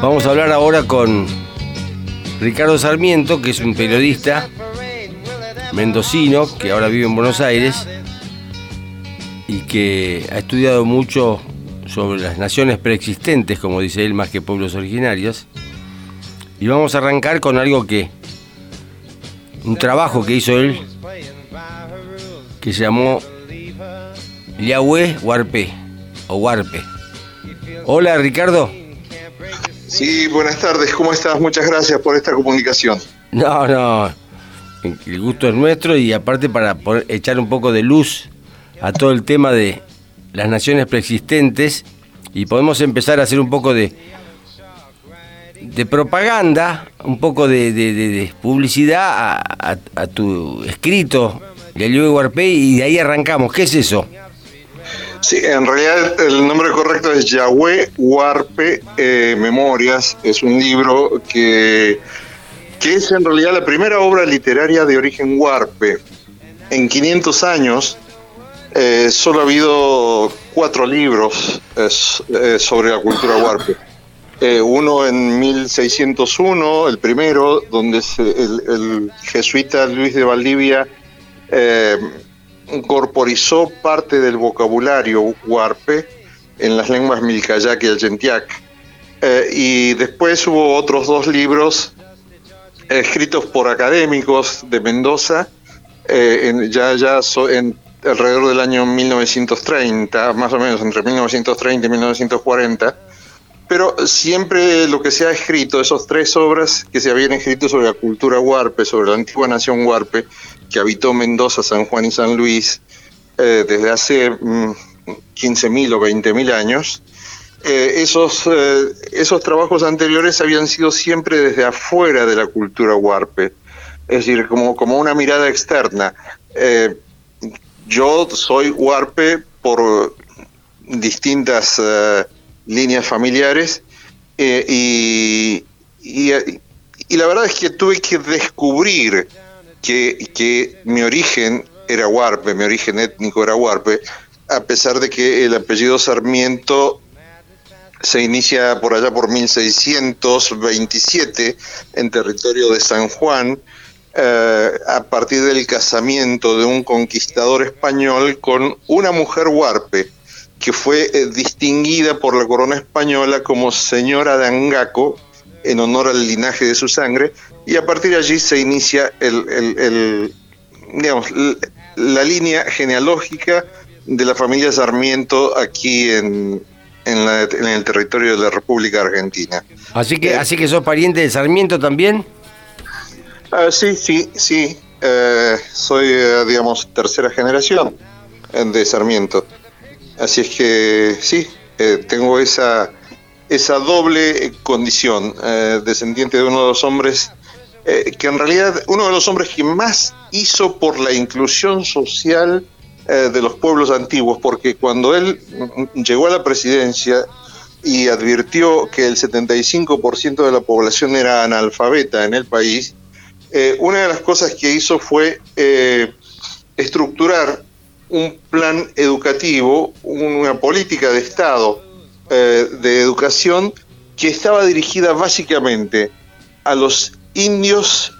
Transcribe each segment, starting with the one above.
Vamos a hablar ahora con Ricardo Sarmiento, que es un periodista mendocino que ahora vive en Buenos Aires y que ha estudiado mucho sobre las naciones preexistentes, como dice él, más que pueblos originarios. Y vamos a arrancar con algo que, un trabajo que hizo él, que se llamó Yahweh Huarpe, o Huarpe. Hola Ricardo. Sí, buenas tardes, ¿cómo estás? Muchas gracias por esta comunicación. No, no, el gusto es nuestro y aparte para echar un poco de luz a todo el tema de las naciones preexistentes y podemos empezar a hacer un poco de, de propaganda, un poco de, publicidad a, tu escrito, Yahweh Huarpe, y de ahí arrancamos. ¿Qué es eso? Sí, en realidad el nombre correcto es Yahweh Huarpe eh, Memorias. Es un libro que, que es en realidad la primera obra literaria de origen huarpe. En 500 años eh, solo ha habido cuatro libros eh, sobre la cultura huarpe. uno en 1601, el primero, donde el, el, jesuita Luis de Valdivia incorporizó parte del vocabulario huarpe en las lenguas milcayac y Allentiac. Eh, y después hubo otros dos libros escritos por académicos de Mendoza, eh, ya, ya en, alrededor del año 1930, más o menos entre 1930 y 1940, pero siempre lo que se ha escrito, esos tres obras que se habían escrito sobre la cultura huarpe, sobre la antigua nación huarpe, que habitó Mendoza, San Juan y San Luis eh, desde hace 15.000 mm, o 20.000 años, eh, esos, eh, esos trabajos anteriores habían sido siempre desde afuera de la cultura huarpe, es decir, como, como una mirada externa. yo soy huarpe por distintas líneas familiares eh, y, y, la verdad es que tuve que descubrir que, mi origen era huarpe, mi origen étnico era huarpe, a pesar de que el apellido Sarmiento se inicia por allá por 1627 en territorio de San Juan, eh, a partir del casamiento de un conquistador español con una mujer huarpe que fue eh, distinguida por la corona española como señora de Angaco, en honor al linaje de su sangre, y a partir de allí se inicia el, digamos, la línea genealógica de la familia Sarmiento aquí en, en, el territorio de la República Argentina. Así que, eh, así que sos pariente de Sarmiento también. Ah, sí, sí, sí. Eh, soy, digamos, tercera generación de Sarmiento. Así es que sí, eh, tengo esa, esa doble condición, eh, descendiente de uno de los hombres, eh, que en realidad uno de los hombres que más hizo por la inclusión social de los pueblos antiguos, porque cuando él llegó a la presidencia y advirtió que el 75% de la población era analfabeta en el país, una de las cosas que hizo fue estructurar un plan educativo, una política de Estado eh, de educación que estaba dirigida básicamente a los indios,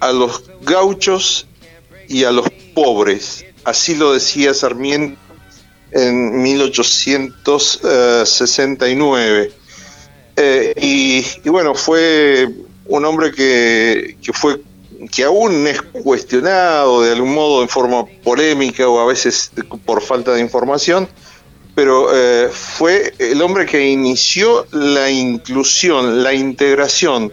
a los gauchos y a los pobres. Así lo decía Sarmiento en 1869. Eh, y, y, bueno, fue un hombre que, que fue que aún es cuestionado de algún modo en forma polémica o a veces por falta de información, pero eh, fue el hombre que inició la inclusión, la integración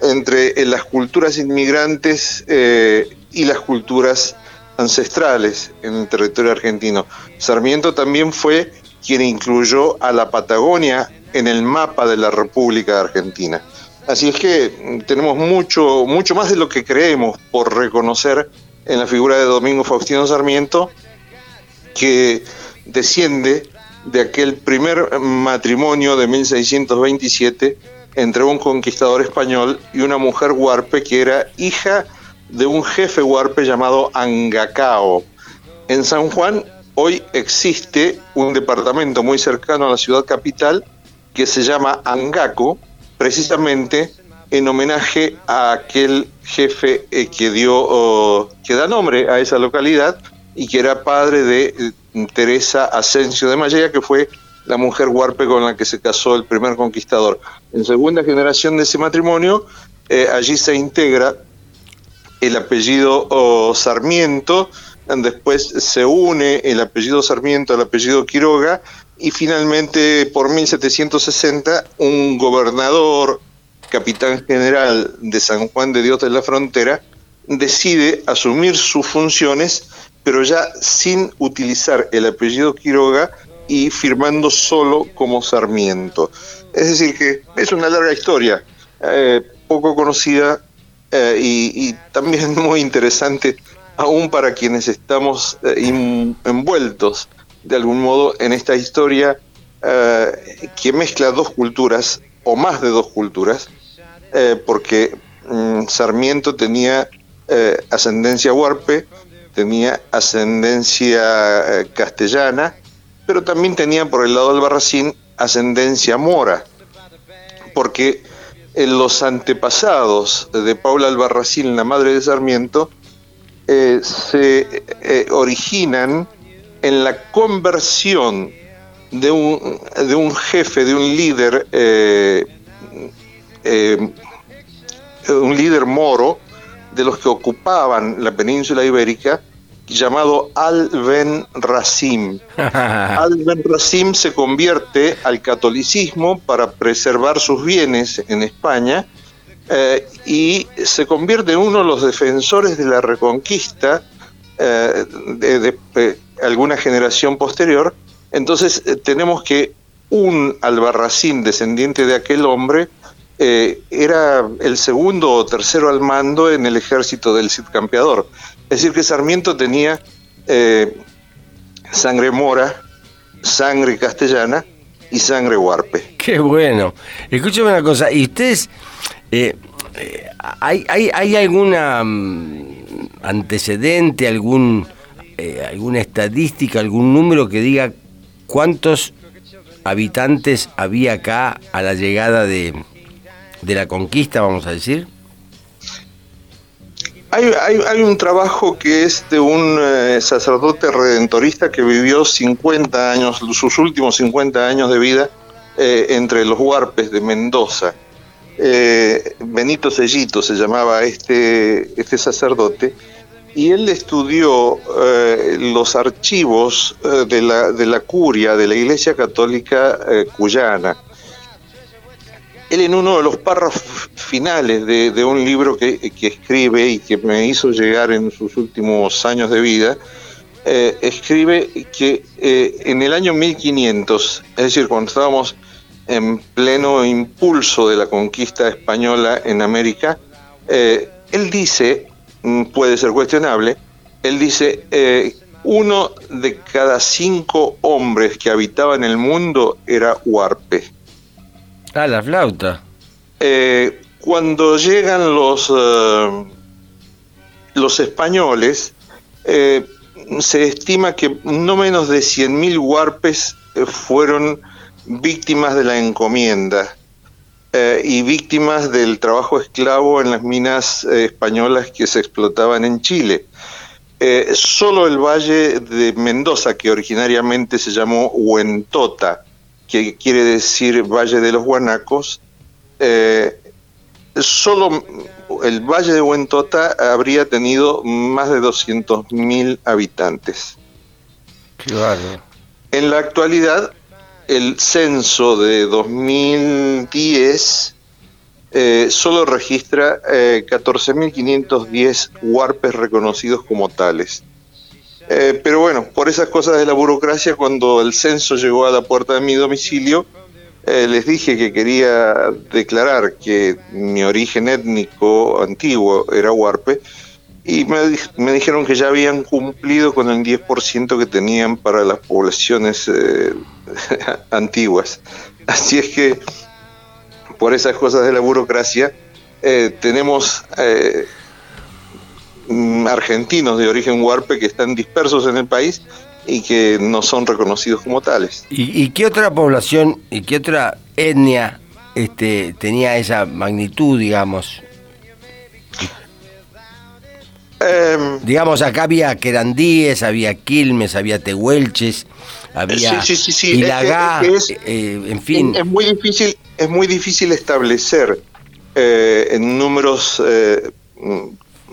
entre eh, las culturas inmigrantes eh, y las culturas ancestrales en el territorio argentino. Sarmiento también fue quien incluyó a la Patagonia en el mapa de la República Argentina. Así es que tenemos mucho, mucho más de lo que creemos por reconocer en la figura de Domingo Faustino Sarmiento, que desciende de aquel primer matrimonio de 1627 entre un conquistador español y una mujer huarpe que era hija de un jefe huarpe llamado Angacao. En San Juan hoy existe un departamento muy cercano a la ciudad capital que se llama Angaco, precisamente en homenaje a aquel jefe eh, que dio que da nombre a esa localidad y que era padre de eh, Teresa Asensio de Mallea, que fue la mujer huarpe con la que se casó el primer conquistador. En segunda generación de ese matrimonio, eh, allí se integra el apellido Sarmiento, después se une el apellido Sarmiento al apellido Quiroga y finalmente por 1760 un gobernador, capitán general de San Juan de Dios de la Frontera, decide asumir sus funciones, pero ya sin utilizar el apellido Quiroga y firmando solo como Sarmiento. Es decir, que es una larga historia, eh, poco conocida eh, y, también muy interesante, aún para quienes estamos eh, envueltos de algún modo en esta historia que mezcla dos culturas, o más de dos culturas, porque mm, Sarmiento tenía ascendencia huarpe, tenía ascendencia castellana, pero también tenía por el lado del Barracín ascendencia mora, porque los antepasados de Paula Albarracín, la madre de Sarmiento, eh, se eh, originan en la conversión de un, de un jefe, de un líder, eh, un líder moro, de los que ocupaban la península ibérica, llamado Al-Ben Rasim. Al-Ben Rasim se convierte al catolicismo para preservar sus bienes en España eh, y se convierte en uno de los defensores de la reconquista eh, de, alguna generación posterior. Entonces eh, tenemos que un Albarracín, descendiente de aquel hombre, era el segundo o tercero al mando en el ejército del Cid Campeador. Es decir, que Sarmiento tenía eh, sangre mora, sangre castellana y sangre huarpe. Qué bueno. Escúchame una cosa, ¿y ustedes, eh, eh, ¿hay, hay, mm, antecedente, algún, alguna estadística, algún número que diga cuántos habitantes había acá a la llegada de, de la conquista, vamos a decir? Hay, un trabajo que es de un eh, sacerdote redentorista que vivió 50 años, sus últimos 50 años de vida eh, entre los huarpes de Mendoza. Eh, Benito Sellito se llamaba este, este sacerdote, y él estudió los archivos de, la, de la curia de la Iglesia Católica Cuyana él en uno de los párrafos finales de, un libro que, escribe y que me hizo llegar en sus últimos años de vida, eh, escribe que eh, en el año 1500, es decir, cuando estábamos en pleno impulso de la conquista española en América, eh, él dice, mm, puede ser cuestionable, él dice, uno de cada cinco hombres que habitaban el mundo era huarpe. Ah, la flauta. Eh, cuando llegan los, eh, los españoles, eh, se estima que no menos de 100.000 huarpes fueron víctimas de la encomienda y víctimas del trabajo esclavo en las minas españolas que se explotaban en Chile. solo el valle de Mendoza, que originariamente se llamó Huentota, que quiere decir Valle de los Guanacos, eh, solo el Valle de Huentota habría tenido más de 200.000 habitantes. En la actualidad, el censo de 2010 eh, solo registra 14.510 eh, huarpes reconocidos como tales. Eh, pero bueno, por esas cosas de la burocracia, cuando el censo llegó a la puerta de mi domicilio, eh, les dije que quería declarar que mi origen étnico antiguo era huarpe y me, dijeron que ya habían cumplido con el 10% que tenían para las poblaciones eh, antiguas. Así es que por esas cosas de la burocracia tenemos argentinos de origen huarpe que están dispersos en el país y que no son reconocidos como tales. ¿Y, qué otra población y qué otra etnia este, tenía esa magnitud, digamos? Em, digamos, acá había querandíes, había quilmes, había tehuelches, había sí, sí, sí, eh, en fin. Es muy difícil, es muy difícil establecer eh, en números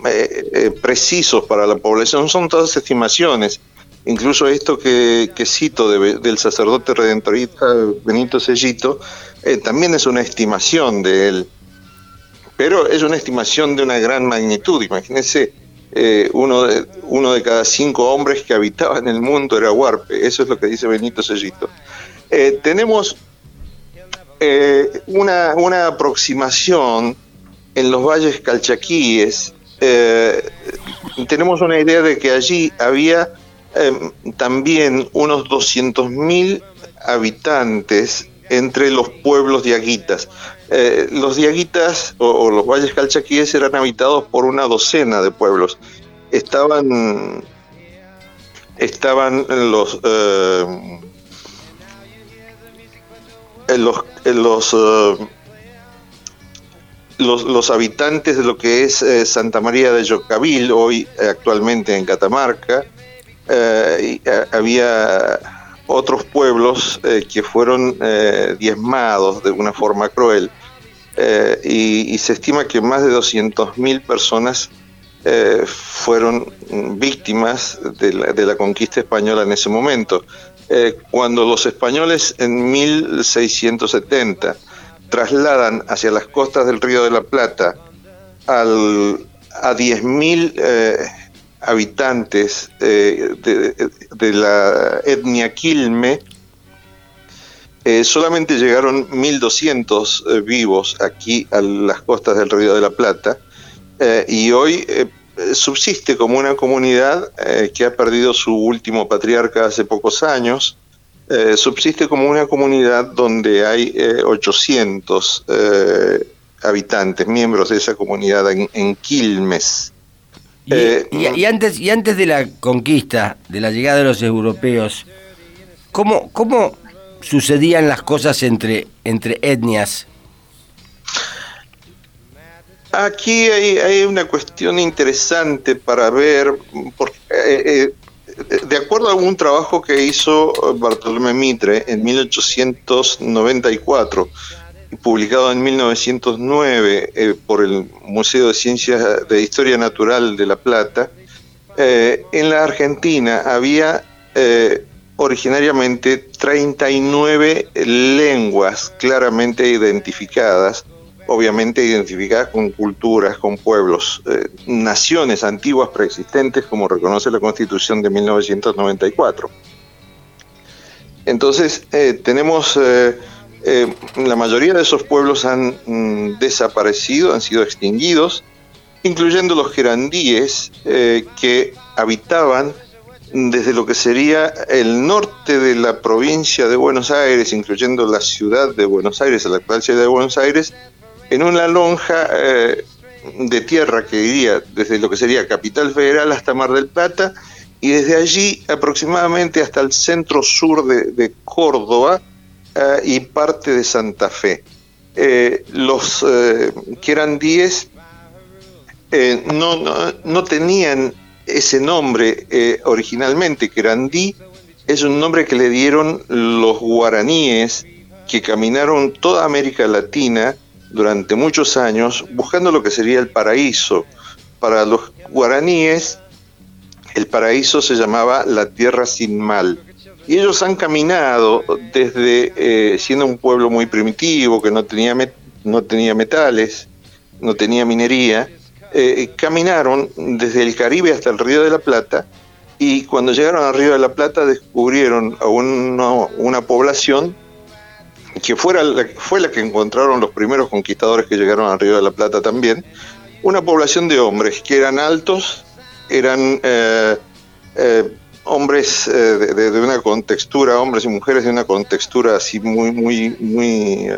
eh, precisos para la población, son todas estimaciones. Incluso esto que, cito del sacerdote redentorista Benito Sellito, también es una estimación de él, pero es una estimación de una gran magnitud. Imagínense, eh, uno, de, uno de cada cinco hombres que habitaban el mundo era huarpe. Eso es lo que dice Benito Sellito. Eh, tenemos eh, una, una, aproximación en los valles calchaquíes. Tenemos una idea de que allí había también unos 200.000 habitantes entre los pueblos diaguitas. Eh, los diaguitas o, los valles calchaquíes eran habitados por una docena de pueblos. Estaban, estaban los, eh, los, los, eh, los, los, habitantes de lo que es Santa María de Yocabil, hoy actualmente en Catamarca, había otros pueblos eh, que fueron eh, diezmados de una forma cruel. Eh, y, se estima que más de 200.000 personas fueron víctimas de la, de la, conquista española en ese momento. cuando los españoles en 1670 trasladan hacia las costas del Río de la Plata al, a 10.000 habitantes eh, de, la etnia Quilme, eh, solamente llegaron 1.200 eh, vivos aquí a las costas del Río de la Plata y hoy subsiste como una comunidad que ha perdido su último patriarca hace pocos años, subsiste como una comunidad donde hay 800 habitantes, miembros de esa comunidad en Quilmes. Eh, y, antes, y antes de la conquista, de la llegada de los europeos, ¿cómo, cómo sucedían las cosas entre, entre etnias? Aquí hay, una cuestión interesante para ver, porque, eh, eh, de acuerdo a un trabajo que hizo Bartolomé Mitre en 1894, publicado en 1909 eh, por el Museo de Ciencias de Historia Natural de La Plata, eh, en la Argentina había eh, originariamente 39 lenguas claramente identificadas, obviamente identificadas con culturas, con pueblos, naciones antiguas preexistentes, como reconoce la Constitución de 1994. Entonces, tenemos eh, la mayoría de esos pueblos han mm, desaparecido, han sido extinguidos, incluyendo los gerandíes eh, que habitaban desde lo que sería el norte de la provincia de Buenos Aires, incluyendo la ciudad de Buenos Aires, la actual ciudad de Buenos Aires, en una lonja eh, de tierra que iría desde lo que sería Capital Federal hasta Mar del Plata y desde allí aproximadamente hasta el centro sur de Córdoba, eh, y parte de Santa Fe. Eh, los que eran 10 no, no, tenían ese nombre originalmente, que eran Di, es un nombre que le dieron los guaraníes que caminaron toda América Latina durante muchos años buscando lo que sería el paraíso. Para los guaraníes, el paraíso se llamaba la tierra sin mal. Y ellos han caminado desde eh, siendo un pueblo muy primitivo, que no tenía, no tenía metales, no tenía minería, eh, caminaron desde el Caribe hasta el Río de la Plata y cuando llegaron al Río de la Plata descubrieron a una, población que fuera fue la que encontraron los primeros conquistadores que llegaron al Río de la Plata también, una población de hombres que eran altos, eran eh, hombres eh, de, una contextura, hombres y mujeres de una contextura así muy, muy, muy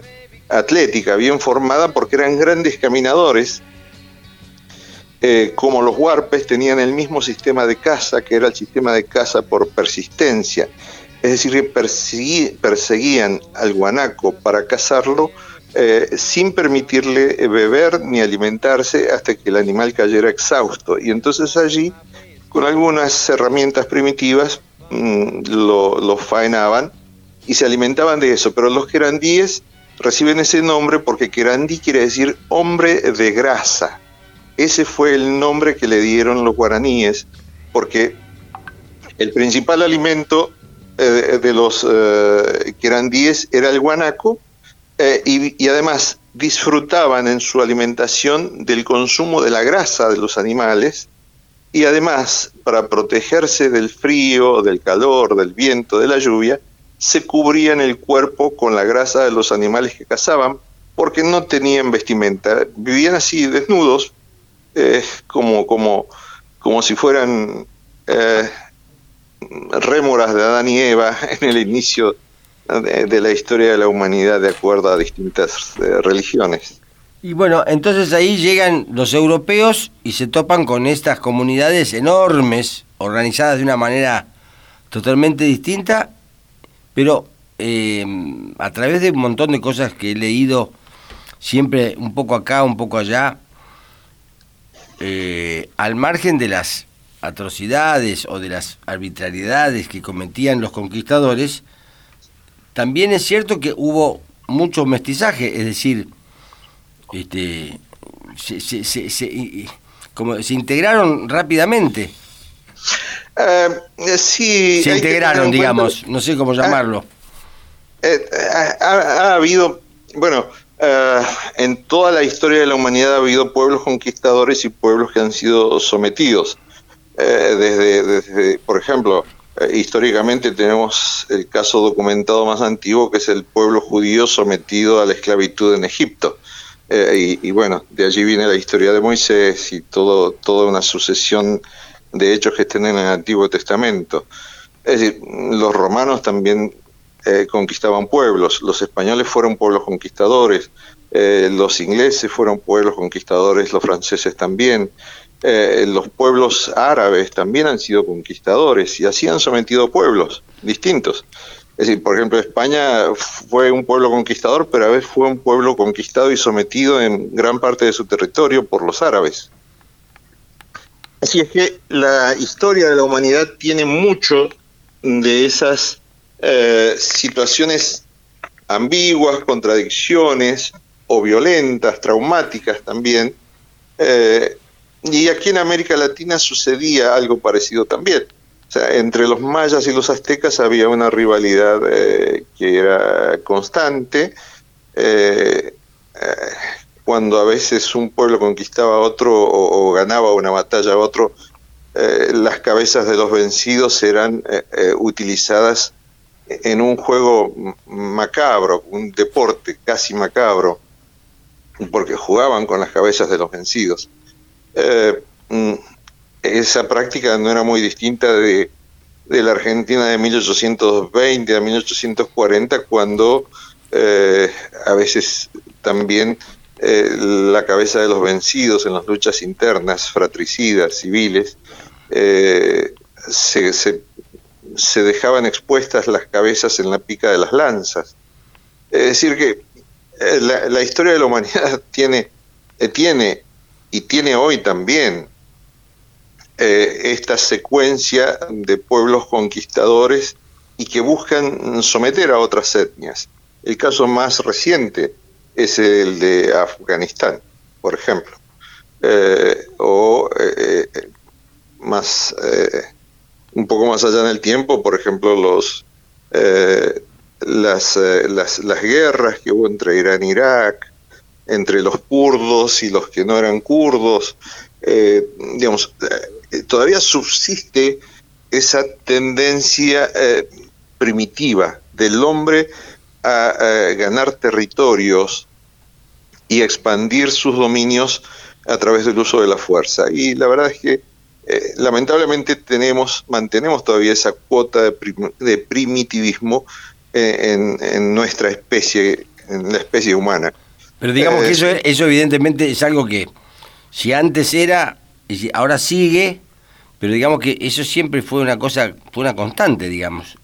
atlética, bien formada, porque eran grandes caminadores. Eh, como los huarpes tenían el mismo sistema de caza, que era el sistema de caza por persistencia, es decir, que perseguían al guanaco para cazarlo eh, sin permitirle beber ni alimentarse hasta que el animal cayera exhausto. Y entonces allí, con algunas herramientas primitivas, mm, lo, faenaban y se alimentaban de eso. Pero los querandíes reciben ese nombre porque querandí quiere decir hombre de grasa. Ese fue el nombre que le dieron los guaraníes, porque el principal alimento eh, de los eh, querandíes era el guanaco, eh, y, además disfrutaban en su alimentación del consumo de la grasa de los animales y además para protegerse del frío, del calor, del viento, de la lluvia, se cubrían el cuerpo con la grasa de los animales que cazaban porque no tenían vestimenta, vivían así desnudos, eh, como, como, como si fueran rémoras de Adán y Eva en el inicio de, la historia de la humanidad de acuerdo a distintas eh, religiones. Y bueno, entonces ahí llegan los europeos y se topan con estas comunidades enormes, organizadas de una manera totalmente distinta, pero eh, a través de un montón de cosas que he leído, siempre un poco acá, un poco allá, eh, al margen de las atrocidades o de las arbitrariedades que cometían los conquistadores, también es cierto que hubo mucho mestizaje, es decir, este, se, como, se integraron rápidamente. Eh, sí, se integraron, digamos, no sé cómo llamarlo. Eh, ha, habido, bueno, eh, en toda la historia de la humanidad ha habido pueblos conquistadores y pueblos que han sido sometidos. Desde, desde, por ejemplo, eh, históricamente tenemos el caso documentado más antiguo, que es el pueblo judío sometido a la esclavitud en Egipto. Eh, y, bueno, de allí viene la historia de Moisés y todo, toda una sucesión de hechos que están en el Antiguo Testamento. Es decir, los romanos también eh, conquistaban pueblos, los españoles fueron pueblos conquistadores, los ingleses fueron pueblos conquistadores, los franceses también, eh, los pueblos árabes también han sido conquistadores y así han sometido pueblos distintos. Es decir, por ejemplo, España fue un pueblo conquistador, pero a veces fue un pueblo conquistado y sometido en gran parte de su territorio por los árabes. Así es que la historia de la humanidad tiene mucho de esas eh, situaciones ambiguas, contradicciones o violentas, traumáticas también, eh, y aquí en América Latina sucedía algo parecido también. O sea, entre los mayas y los aztecas había una rivalidad eh, que era constante. Eh, eh, cuando a veces un pueblo conquistaba a otro o, ganaba una batalla a otro, las cabezas de los vencidos eran utilizadas en un juego macabro, un deporte casi macabro, porque jugaban con las cabezas de los vencidos. Eh, mm, esa práctica no era muy distinta de, la Argentina de 1820 a 1840, cuando eh, a veces también eh, la cabeza de los vencidos en las luchas internas, fratricidas, civiles, se, se, dejaban expuestas las cabezas en la pica de las lanzas. Es decir, que la, la historia de la humanidad tiene, tiene y tiene hoy también eh, esta secuencia de pueblos conquistadores y que buscan someter a otras etnias. El caso más reciente es el de Afganistán, por ejemplo, eh, o eh, más un poco más allá en el tiempo, por ejemplo, los las, las, las guerras que hubo entre Irán e Irak, entre los kurdos y los que no eran kurdos. Eh, digamos, eh, todavía subsiste esa tendencia eh, primitiva del hombre a, ganar territorios y expandir sus dominios a través del uso de la fuerza. Y la verdad es que lamentablemente tenemos, mantenemos todavía esa cuota de, primitivismo en, en, nuestra especie, en la especie humana. Pero digamos que eso, eso evidentemente es algo que, si antes era, y ahora sigue, pero digamos que eso siempre fue una cosa, fue una constante, digamos.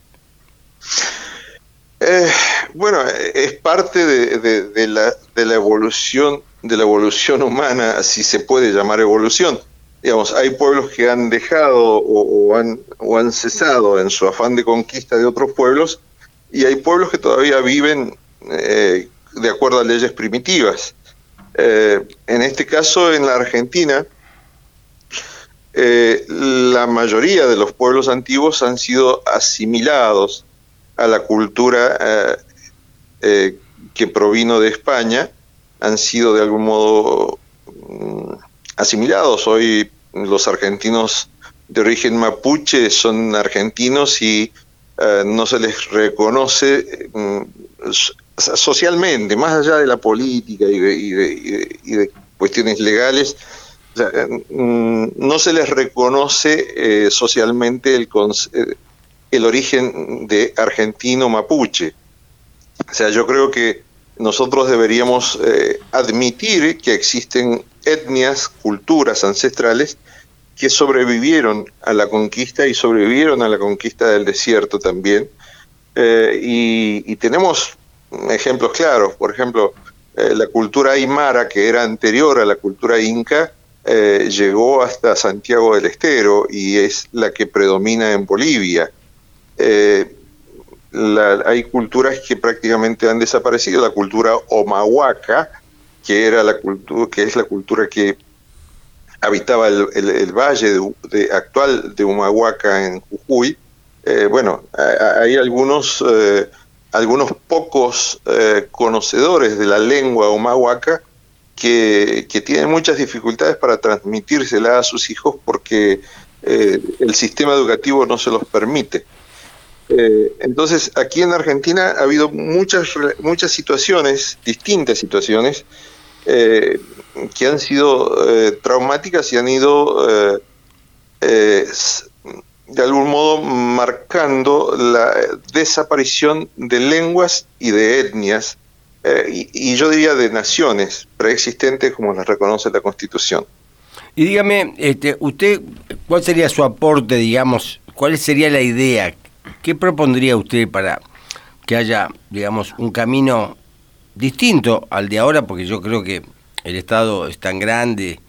Eh, Eh, bueno, es parte de, la, de la evolución de la evolución humana, si se puede llamar evolución. Digamos, hay pueblos que han dejado o, han, o han cesado en su afán de conquista de otros pueblos y hay pueblos que todavía viven eh, de acuerdo a leyes primitivas. Eh, en este caso, en la Argentina, eh, la mayoría de los pueblos antiguos han sido asimilados a la cultura que provino de España, han sido de algún modo mm, asimilados. Hoy los argentinos de origen mapuche son argentinos y no se les reconoce mm, socialmente, más allá de la política y de, cuestiones legales, mm, no se les reconoce eh, socialmente el, eh, el origen de argentino mapuche. O sea, yo creo que nosotros deberíamos eh, admitir que existen etnias, culturas ancestrales que sobrevivieron a la conquista y sobrevivieron a la conquista del desierto también. y, tenemos ejemplos claros. Por ejemplo, eh, la cultura aymara, que era anterior a la cultura inca, eh, llegó hasta Santiago del Estero y es la que predomina en Bolivia. Eh, hay culturas que prácticamente han desaparecido. La cultura omahuaca, que, era la cultura, que es la cultura que habitaba el, valle de, actual de Humahuaca en Jujuy. bueno, hay algunos algunos pocos eh, conocedores de la lengua omahuaca que, que, tienen muchas dificultades para transmitírsela a sus hijos porque eh, el sistema educativo no se los permite. Eh, entonces, aquí en Argentina ha habido muchas, muchas situaciones, distintas situaciones, que han sido traumáticas y han ido de algún modo marcando la desaparición de lenguas y de etnias, eh, y, yo diría de naciones preexistentes como las reconoce la Constitución. Y dígame, este, usted, ¿cuál sería su aporte, digamos, cuál sería la idea? ¿Qué propondría usted para que haya, digamos, un camino distinto al de ahora? Porque yo creo que el Estado es tan grande,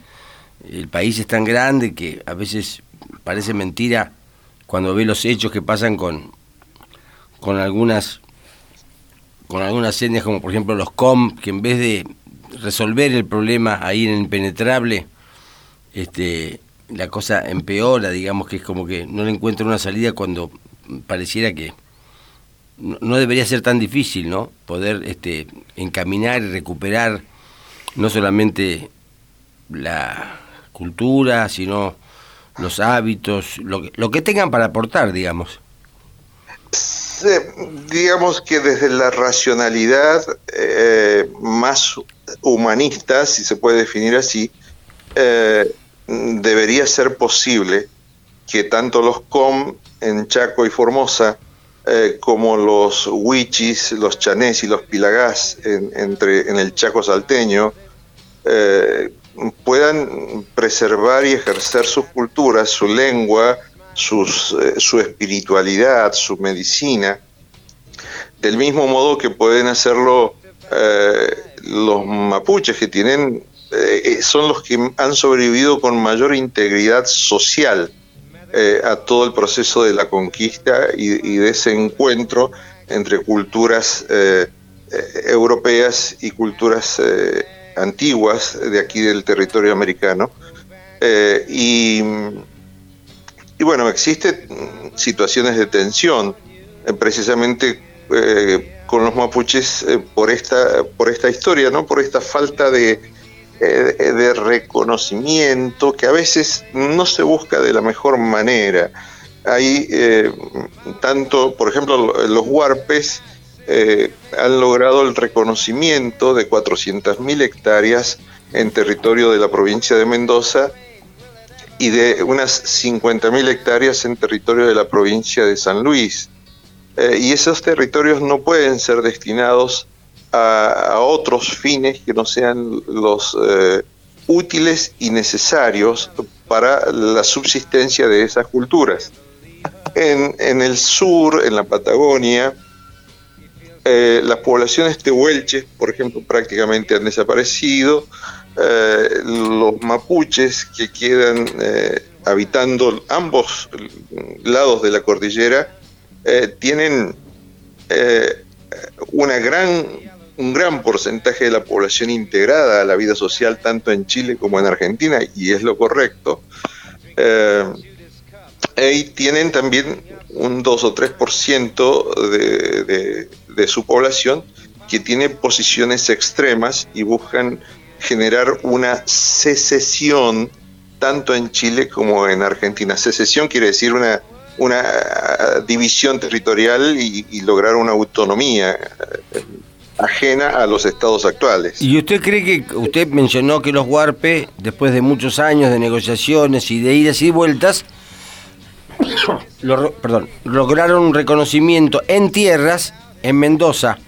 el país es tan grande que a veces parece mentira cuando ve los hechos que pasan con, con algunas con algunas etnias como por ejemplo los COM, que en vez de resolver el problema ahí en impenetrable, este, la cosa empeora, digamos que es como que no le encuentra una salida cuando pareciera que no, debería ser tan difícil, ¿no? Poder este, encaminar y recuperar no solamente la cultura, sino los hábitos, lo que, lo que tengan para aportar, digamos. digamos que desde la racionalidad eh, más humanista, si se puede definir así, eh, debería ser posible que tanto los COM en Chaco y Formosa, eh, como los Huichis, los Chanés y los Pilagás en, entre, en el Chaco salteño, puedan preservar y ejercer sus culturas, su lengua, sus, eh, su espiritualidad, su medicina, del mismo modo que pueden hacerlo eh, los mapuches, que tienen, eh, son los que han sobrevivido con mayor integridad social a todo el proceso de la conquista y, y de ese encuentro entre culturas europeas y culturas antiguas de aquí del territorio americano. Eh, y, bueno, existen situaciones de tensión, eh, precisamente eh, con los mapuches por, esta, por esta historia, ¿no? por esta falta de, de reconocimiento que a veces no se busca de la mejor manera. Hay tanto, por ejemplo, los huarpes, eh, han logrado el reconocimiento de 400.000 hectáreas en territorio de la provincia de Mendoza y de unas 50.000 hectáreas en territorio de la provincia de San Luis. Eh, y esos territorios no pueden ser destinados a, otros fines que no sean los eh, útiles y necesarios para la subsistencia de esas culturas. En, en el sur, en la Patagonia, eh, las poblaciones tehuelches, por ejemplo, prácticamente han desaparecido. Eh, los mapuches que quedan eh, habitando ambos lados de la cordillera tienen una gran, un gran porcentaje de la población integrada a la vida social tanto en Chile como en Argentina, y es lo correcto. y tienen también un 2 o 3% de, de, de su población que tiene posiciones extremas y buscan generar una secesión tanto en Chile como en Argentina. Secesión quiere decir una, una división territorial y, lograr una autonomía eh, ajena a los estados actuales. ¿Y usted cree que, usted mencionó que los Huarpe, después de muchos años de negociaciones y de idas y vueltas, perdón, lograron un reconocimiento en tierras en Mendoza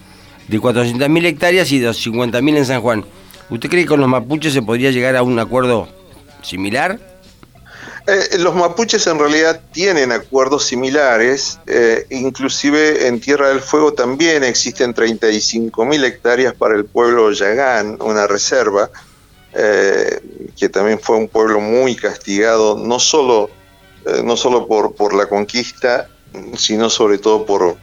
de 400.000 hectáreas y 250.000 en San Juan. ¿Usted cree que con los mapuches se podría llegar a un acuerdo similar? Eh, los mapuches en realidad tienen acuerdos similares, eh, inclusive en Tierra del Fuego también existen 35.000 hectáreas para el pueblo Yagán, una reserva, eh, que también fue un pueblo muy castigado, no solo, no solo por, por la conquista, sino sobre todo por,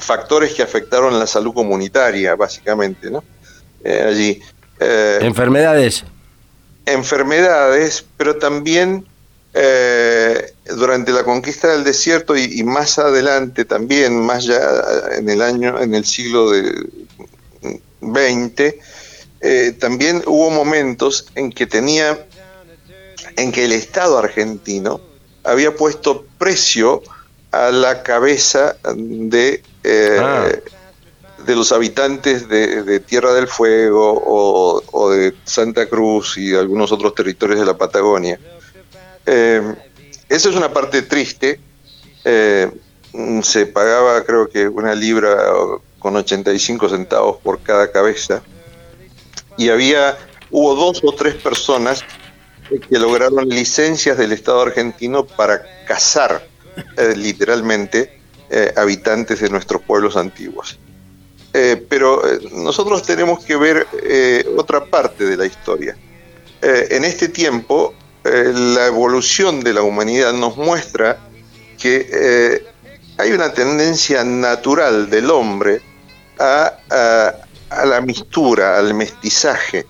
factores que afectaron la salud comunitaria, básicamente, ¿no? Eh, allí. Eh, enfermedades. Enfermedades, pero también eh, durante la conquista del desierto y, más adelante también, más ya en el año, en el siglo de 20, también hubo momentos en que tenía, en que el Estado argentino había puesto precio a la cabeza de, eh, ah. de los habitantes de, Tierra del Fuego o, de Santa Cruz y algunos otros territorios de la Patagonia. Eh, esa es una parte triste. Eh, se pagaba creo que una libra con 85 centavos por cada cabeza y había hubo dos o tres personas que lograron licencias del Estado argentino para cazar eh, literalmente eh, habitantes de nuestros pueblos antiguos. Eh, pero nosotros tenemos que ver otra parte de la historia. en este tiempo, la evolución de la humanidad nos muestra que hay una tendencia natural del hombre a, la mistura, al mestizaje,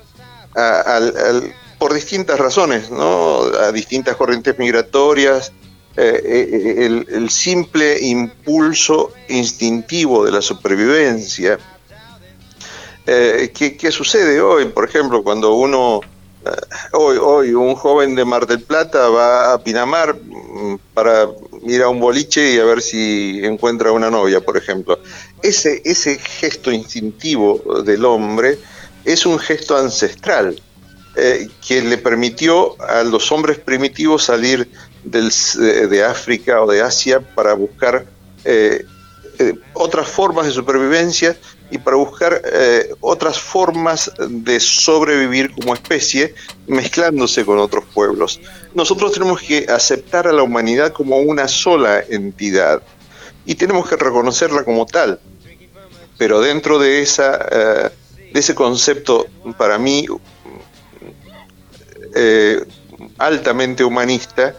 por distintas razones, ¿no? a distintas corrientes migratorias, eh, eh, el, simple impulso instintivo de la supervivencia. Eh, ¿qué, sucede hoy? Por ejemplo, cuando uno, hoy, hoy un joven de Mar del Plata va a Pinamar mm, para ir a un boliche y a ver si encuentra una novia, por ejemplo. Ese, ese gesto instintivo del hombre es un gesto ancestral. que le permitió a los hombres primitivos salir de África o de Asia para buscar eh, eh, otras formas de supervivencia y para buscar eh, otras formas de sobrevivir como especie mezclándose con otros pueblos. Nosotros tenemos que aceptar a la humanidad como una sola entidad y tenemos que reconocerla como tal. Pero dentro de, esa, de ese concepto, para mí, altamente humanista,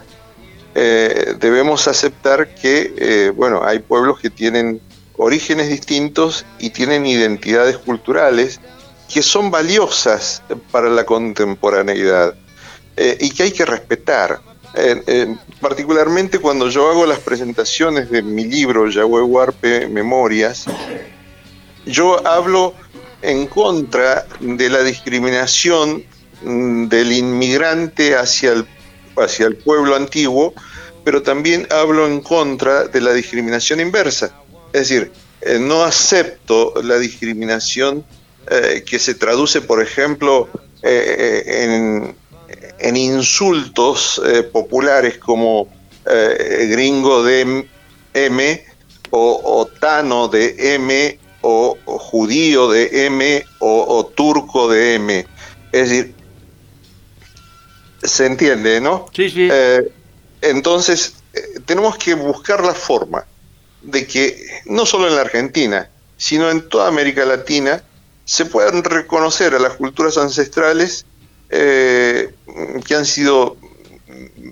eh, debemos aceptar que, eh, bueno, hay pueblos que tienen orígenes distintos y tienen identidades culturales que son valiosas para la contemporaneidad eh, y que hay que respetar. particularmente cuando yo hago las presentaciones de mi libro Yahweh Huarpe Memorias, yo hablo en contra de la discriminación mm, del inmigrante hacia el hacia el pueblo antiguo, pero también hablo en contra de la discriminación inversa. Es decir, eh, no acepto la discriminación eh, que se traduce, por ejemplo, eh, en, insultos populares como gringo de M o, tano de M o, judío de M o turco de M. Es decir, se entiende, ¿no? Sí, sí. Eh, entonces, eh, tenemos que buscar la forma de que, no solo en la Argentina, sino en toda América Latina, se puedan reconocer a las culturas ancestrales eh, que han sido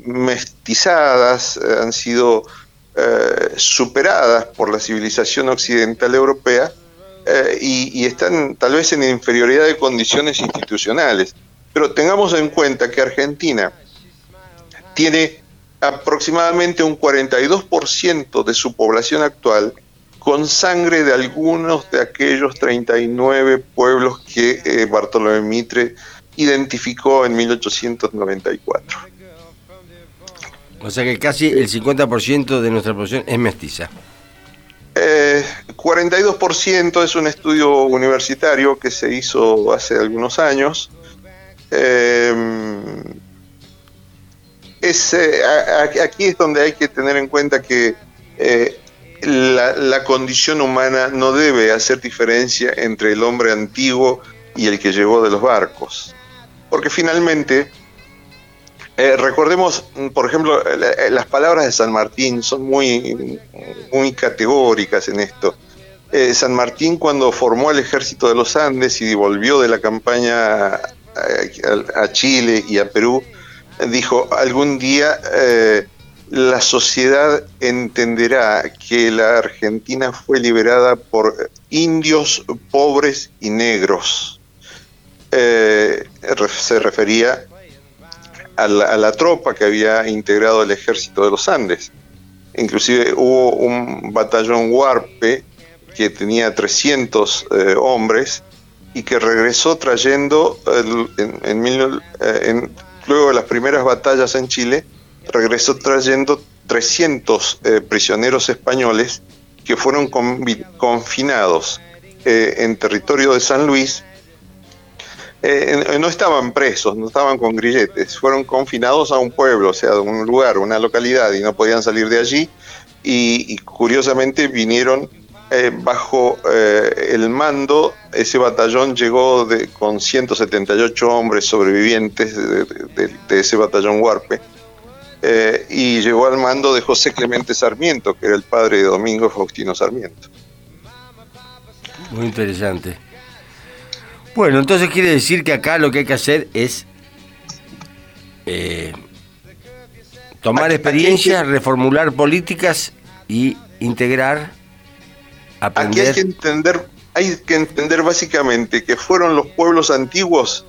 mestizadas, han sido eh, superadas por la civilización occidental europea eh, y, están tal vez en inferioridad de condiciones institucionales. Pero tengamos en cuenta que Argentina tiene aproximadamente un 42% de su población actual con sangre de algunos de aquellos 39 pueblos que eh, Bartolomé Mitre identificó en 1894. O sea que casi el 50% de nuestra población es mestiza. Eh, 42% es un estudio universitario que se hizo hace algunos años. Eh, es, eh, aquí es donde hay que tener en cuenta que eh, la, condición humana no debe hacer diferencia entre el hombre antiguo y el que llegó de los barcos. Porque finalmente, eh, recordemos, por ejemplo, las palabras de San Martín son muy, muy categóricas en esto. San Martín cuando formó el ejército de los Andes y volvió de la campaña a Chile y a Perú, dijo, algún día eh, la sociedad entenderá que la Argentina fue liberada por indios pobres y negros. Eh, se refería a la, tropa que había integrado el ejército de los Andes. Inclusive hubo un batallón Huarpe que tenía 300 eh, hombres y que regresó trayendo en, en, luego de las primeras batallas en Chile, regresó trayendo 300 eh, prisioneros españoles que fueron confinados eh, en territorio de San Luis. Eh, no estaban presos, no estaban con grilletes, fueron confinados a un pueblo, o sea, a un lugar, una localidad, y no podían salir de allí. y curiosamente vinieron eh, bajo eh, el mando, ese batallón llegó de, con 178 hombres sobrevivientes de, ese batallón Huarpe eh, y llegó al mando de José Clemente Sarmiento, que era el padre de Domingo Faustino Sarmiento. Muy interesante. Bueno, entonces quiere decir que acá lo que hay que hacer es tomar experiencias, reformular políticas y integrar Aquí hay que entender, hay que entender básicamente que fueron los pueblos antiguos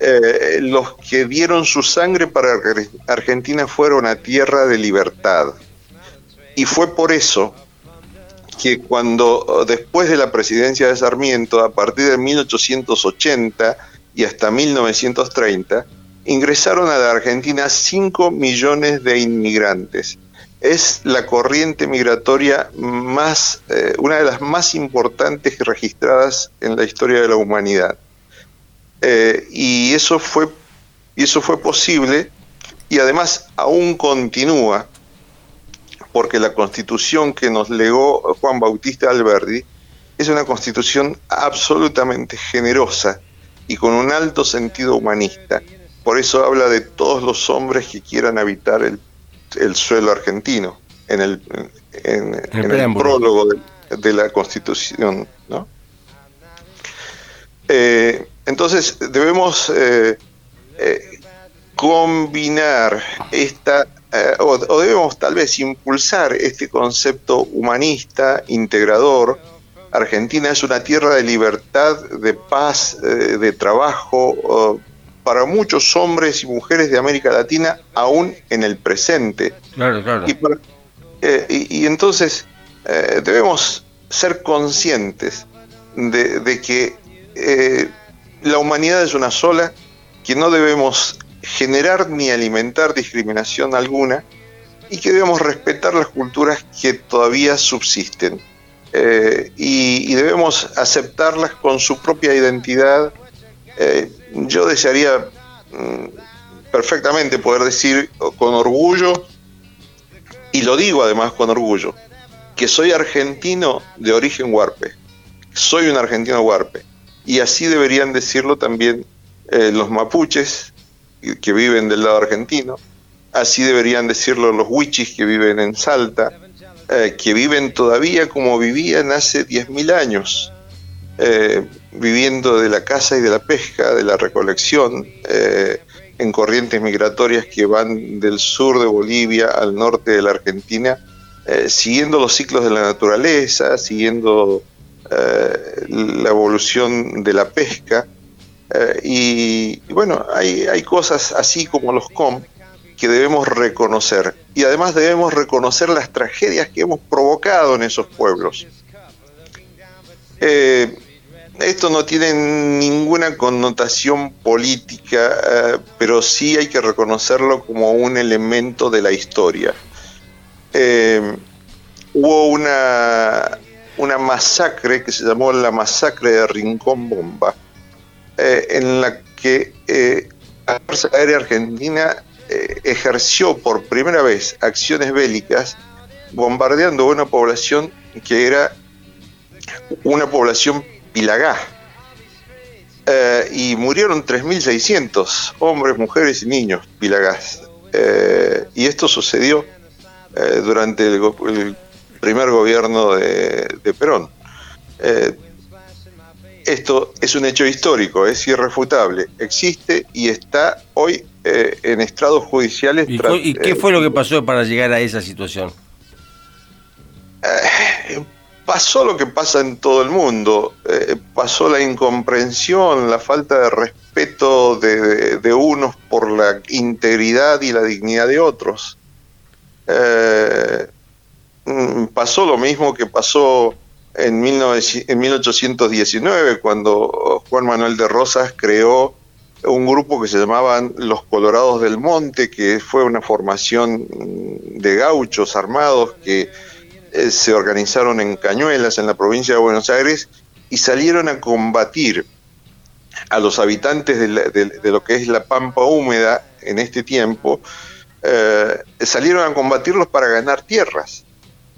eh, los que dieron su sangre para que Argentina fuera una tierra de libertad. Y fue por eso que cuando después de la presidencia de Sarmiento, a partir de 1880 y hasta 1930, ingresaron a la Argentina 5 millones de inmigrantes es la corriente migratoria más, eh, una de las más importantes registradas en la historia de la humanidad. Eh, y, eso fue, y eso fue posible y además aún continúa porque la constitución que nos legó Juan Bautista Alberdi es una constitución absolutamente generosa y con un alto sentido humanista. Por eso habla de todos los hombres que quieran habitar el el suelo argentino en el, en, el, prólogo de, la Constitución. ¿no? Eh, entonces debemos eh, eh, combinar esta, o, debemos tal vez impulsar este concepto humanista, integrador. Argentina es una tierra de libertad, de paz, de trabajo, para muchos hombres y mujeres de América Latina aún en el presente. Claro, claro. Y, eh, entonces eh, debemos ser conscientes de, que eh, la humanidad es una sola, que no debemos generar ni alimentar discriminación alguna y que debemos respetar las culturas que todavía subsisten. y, debemos aceptarlas con su propia identidad, yo desearía mm, perfectamente poder decir con orgullo, y lo digo además con orgullo, que soy argentino de origen huarpe, soy un argentino huarpe, y así deberían decirlo también eh, los mapuches que viven del lado argentino, así deberían decirlo los huichis que viven en Salta, que viven todavía como vivían hace 10.000 años, viviendo de la caza y de la pesca, de la recolección, en corrientes migratorias que van del sur de Bolivia al norte de la Argentina, eh, siguiendo los ciclos de la naturaleza, siguiendo eh, la evolución de la pesca. Eh, y, bueno, hay, cosas así como los COM que debemos reconocer. Y además debemos reconocer las tragedias que hemos provocado en esos pueblos. Esto no tiene ninguna connotación política, eh, pero sí hay que reconocerlo como un elemento de la historia. Eh, hubo una, una masacre que se llamó la masacre de Rincón Bomba, eh, en la que la Fuerza Aérea Argentina ejerció por primera vez acciones bélicas bombardeando una población que era una población Pilagá. Eh, y murieron 3.600 hombres, mujeres y niños pilagás. Eh, y esto sucedió eh, durante el, primer gobierno de, Perón. esto es un hecho histórico, es irrefutable, existe y está hoy en estrados judiciales. ¿Y, qué fue lo que pasó para llegar a esa situación? Pasó lo que pasa en todo el mundo, eh, pasó la incomprensión, la falta de respeto de, unos por la integridad y la dignidad de otros. Eh, mm, pasó lo mismo que pasó en, en 1819, cuando Juan Manuel de Rosas creó un grupo que se llamaban los Colorados del Monte, que fue una formación de gauchos armados que eh, se organizaron en Cañuelas, en la provincia de Buenos Aires, y salieron a combatir a los habitantes de, lo que es la pampa húmeda en este tiempo, eh, salieron a combatirlos para ganar tierras.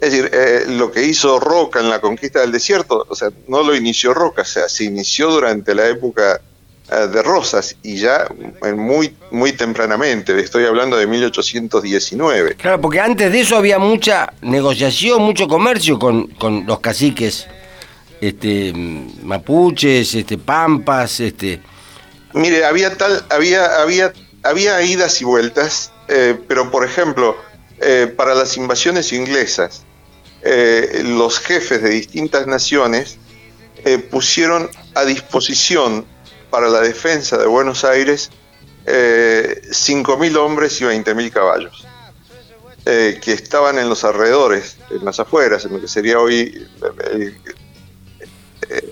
Es decir, eh, lo que hizo Roca en la conquista del desierto, o sea, no lo inició Roca, o sea, se inició durante la época de Rosas y ya muy, muy tempranamente, estoy hablando de 1819. Claro, porque antes de eso había mucha negociación, mucho comercio con, con los caciques este, mapuches, este, pampas, este. Mire, había tal, había, había, había idas y vueltas, eh, pero por ejemplo, eh, para las invasiones inglesas, los jefes de distintas naciones pusieron a disposición para la defensa de Buenos Aires eh, 5.000 hombres y 20.000 caballos, eh, que estaban en los alrededores, en las afueras, en lo que sería hoy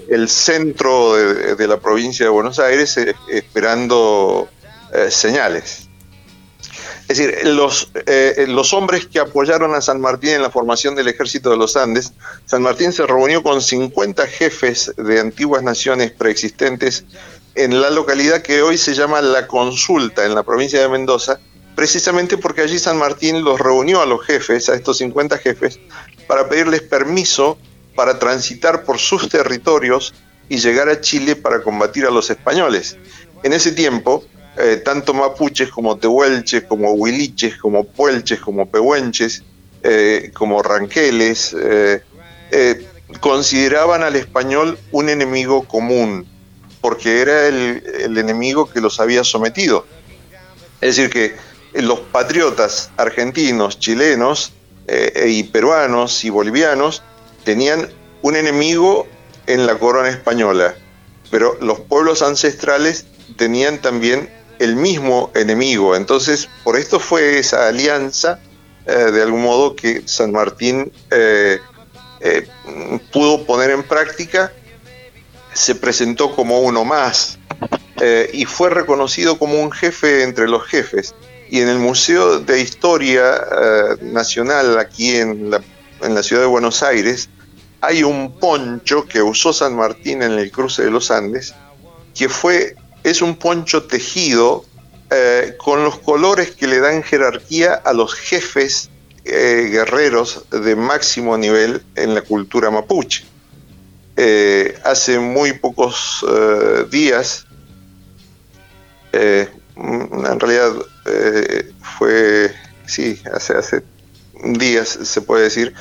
el, centro de, la provincia de Buenos Aires, eh, esperando eh, señales. Es decir, los, los hombres que apoyaron a San Martín en la formación del ejército de los Andes, San Martín se reunió con 50 jefes de antiguas naciones preexistentes en la localidad que hoy se llama La Consulta, en la provincia de Mendoza, precisamente porque allí San Martín los reunió a los jefes, a estos 50 jefes, para pedirles permiso para transitar por sus territorios y llegar a Chile para combatir a los españoles. En ese tiempo, eh, tanto mapuches como tehuelches, como huiliches, como puelches, como pehuenches, eh, como ranqueles, eh, consideraban al español un enemigo común porque era el, enemigo que los había sometido. Es decir, que los patriotas argentinos, chilenos eh, y peruanos y bolivianos tenían un enemigo en la corona española, pero los pueblos ancestrales tenían también el mismo enemigo. Entonces, por esto fue esa alianza, eh, de algún modo, que San Martín eh, pudo poner en práctica se presentó como uno más eh, y fue reconocido como un jefe entre los jefes. Y en el Museo de Historia eh, Nacional aquí en la, ciudad de Buenos Aires hay un poncho que usó San Martín en el cruce de los Andes, que fue, es un poncho tejido eh, con los colores que le dan jerarquía a los jefes guerreros de máximo nivel en la cultura mapuche. Eh, hace muy pocos eh, días, eh, en realidad fue, sí, hace, hace días se puede decir,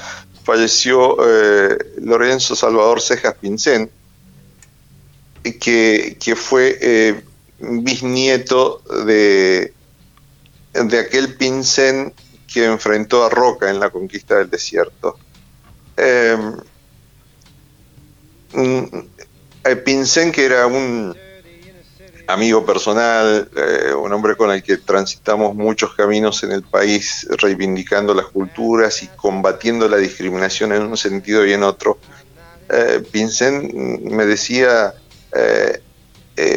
falleció Lorenzo Salvador Cejas Pincén, que, que fue bisnieto de, de aquel Pincén que enfrentó a Roca en la conquista del desierto. Eh, Pincén, que era un amigo personal, eh, un hombre con el que transitamos muchos caminos en el país, reivindicando las culturas y combatiendo la discriminación en un sentido y en otro. Eh, Pincén me decía, eh,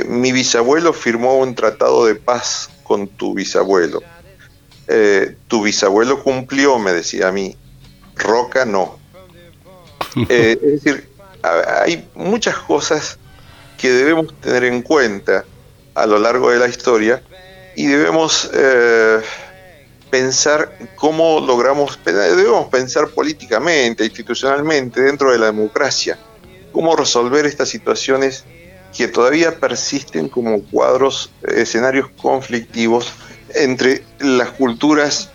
mi bisabuelo firmó un tratado de paz con tu bisabuelo. tu bisabuelo cumplió, me decía a mí, Roca no. es decir, hay muchas cosas que debemos tener en cuenta a lo largo de la historia y debemos eh, pensar cómo logramos, debemos pensar políticamente, institucionalmente, dentro de la democracia, cómo resolver estas situaciones que todavía persisten como cuadros, escenarios conflictivos entre las culturas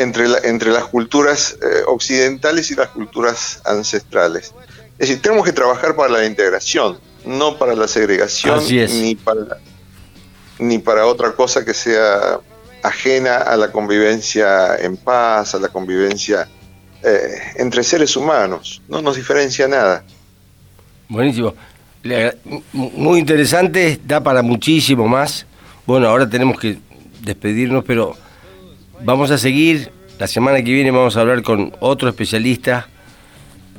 entre, entre las culturas eh, occidentales y las culturas ancestrales. Es decir, tenemos que trabajar para la integración, no para la segregación, ni para, ni para otra cosa que sea ajena a la convivencia en paz, a la convivencia eh, entre seres humanos. No nos diferencia nada. Buenísimo. Muy interesante, da para muchísimo más. Bueno, ahora tenemos que despedirnos, pero Vamos a seguir, la semana que viene vamos a hablar con otro especialista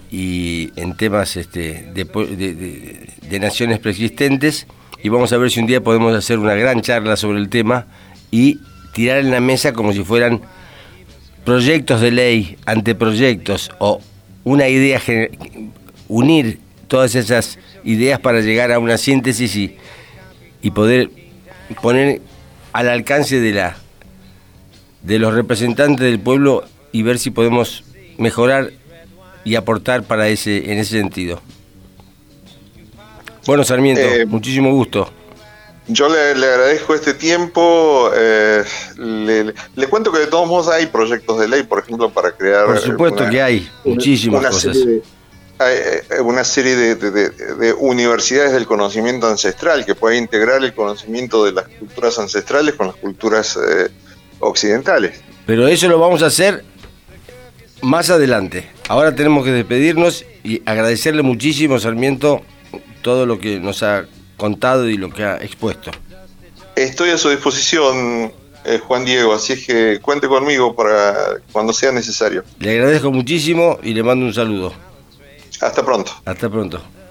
y en temas este, de, naciones preexistentes. Y vamos a ver si un día podemos hacer una gran charla sobre el tema y tirar en la mesa como si fueran proyectos de ley, anteproyectos o una idea, unir todas esas ideas para llegar a una síntesis y, y poder poner al alcance de la de los representantes del pueblo y ver si podemos mejorar y aportar para ese en ese sentido. Bueno, Sarmiento, eh, muchísimo gusto. Yo le, agradezco este tiempo. Eh, le, cuento que de todos modos hay proyectos de ley, por ejemplo, para crear. Por supuesto que hay, muchísimas cosas. hay eh, una serie de, de, universidades del conocimiento ancestral que puede integrar el conocimiento de las culturas ancestrales con las culturas occidentales. Pero eso lo vamos a hacer más adelante. Ahora tenemos que despedirnos y agradecerle muchísimo, Sarmiento, todo lo que nos ha contado y lo que ha expuesto. Estoy a su disposición, eh, Juan Diego, así es que cuente conmigo para cuando sea necesario. Le agradezco muchísimo y le mando un saludo. Hasta pronto. Hasta pronto.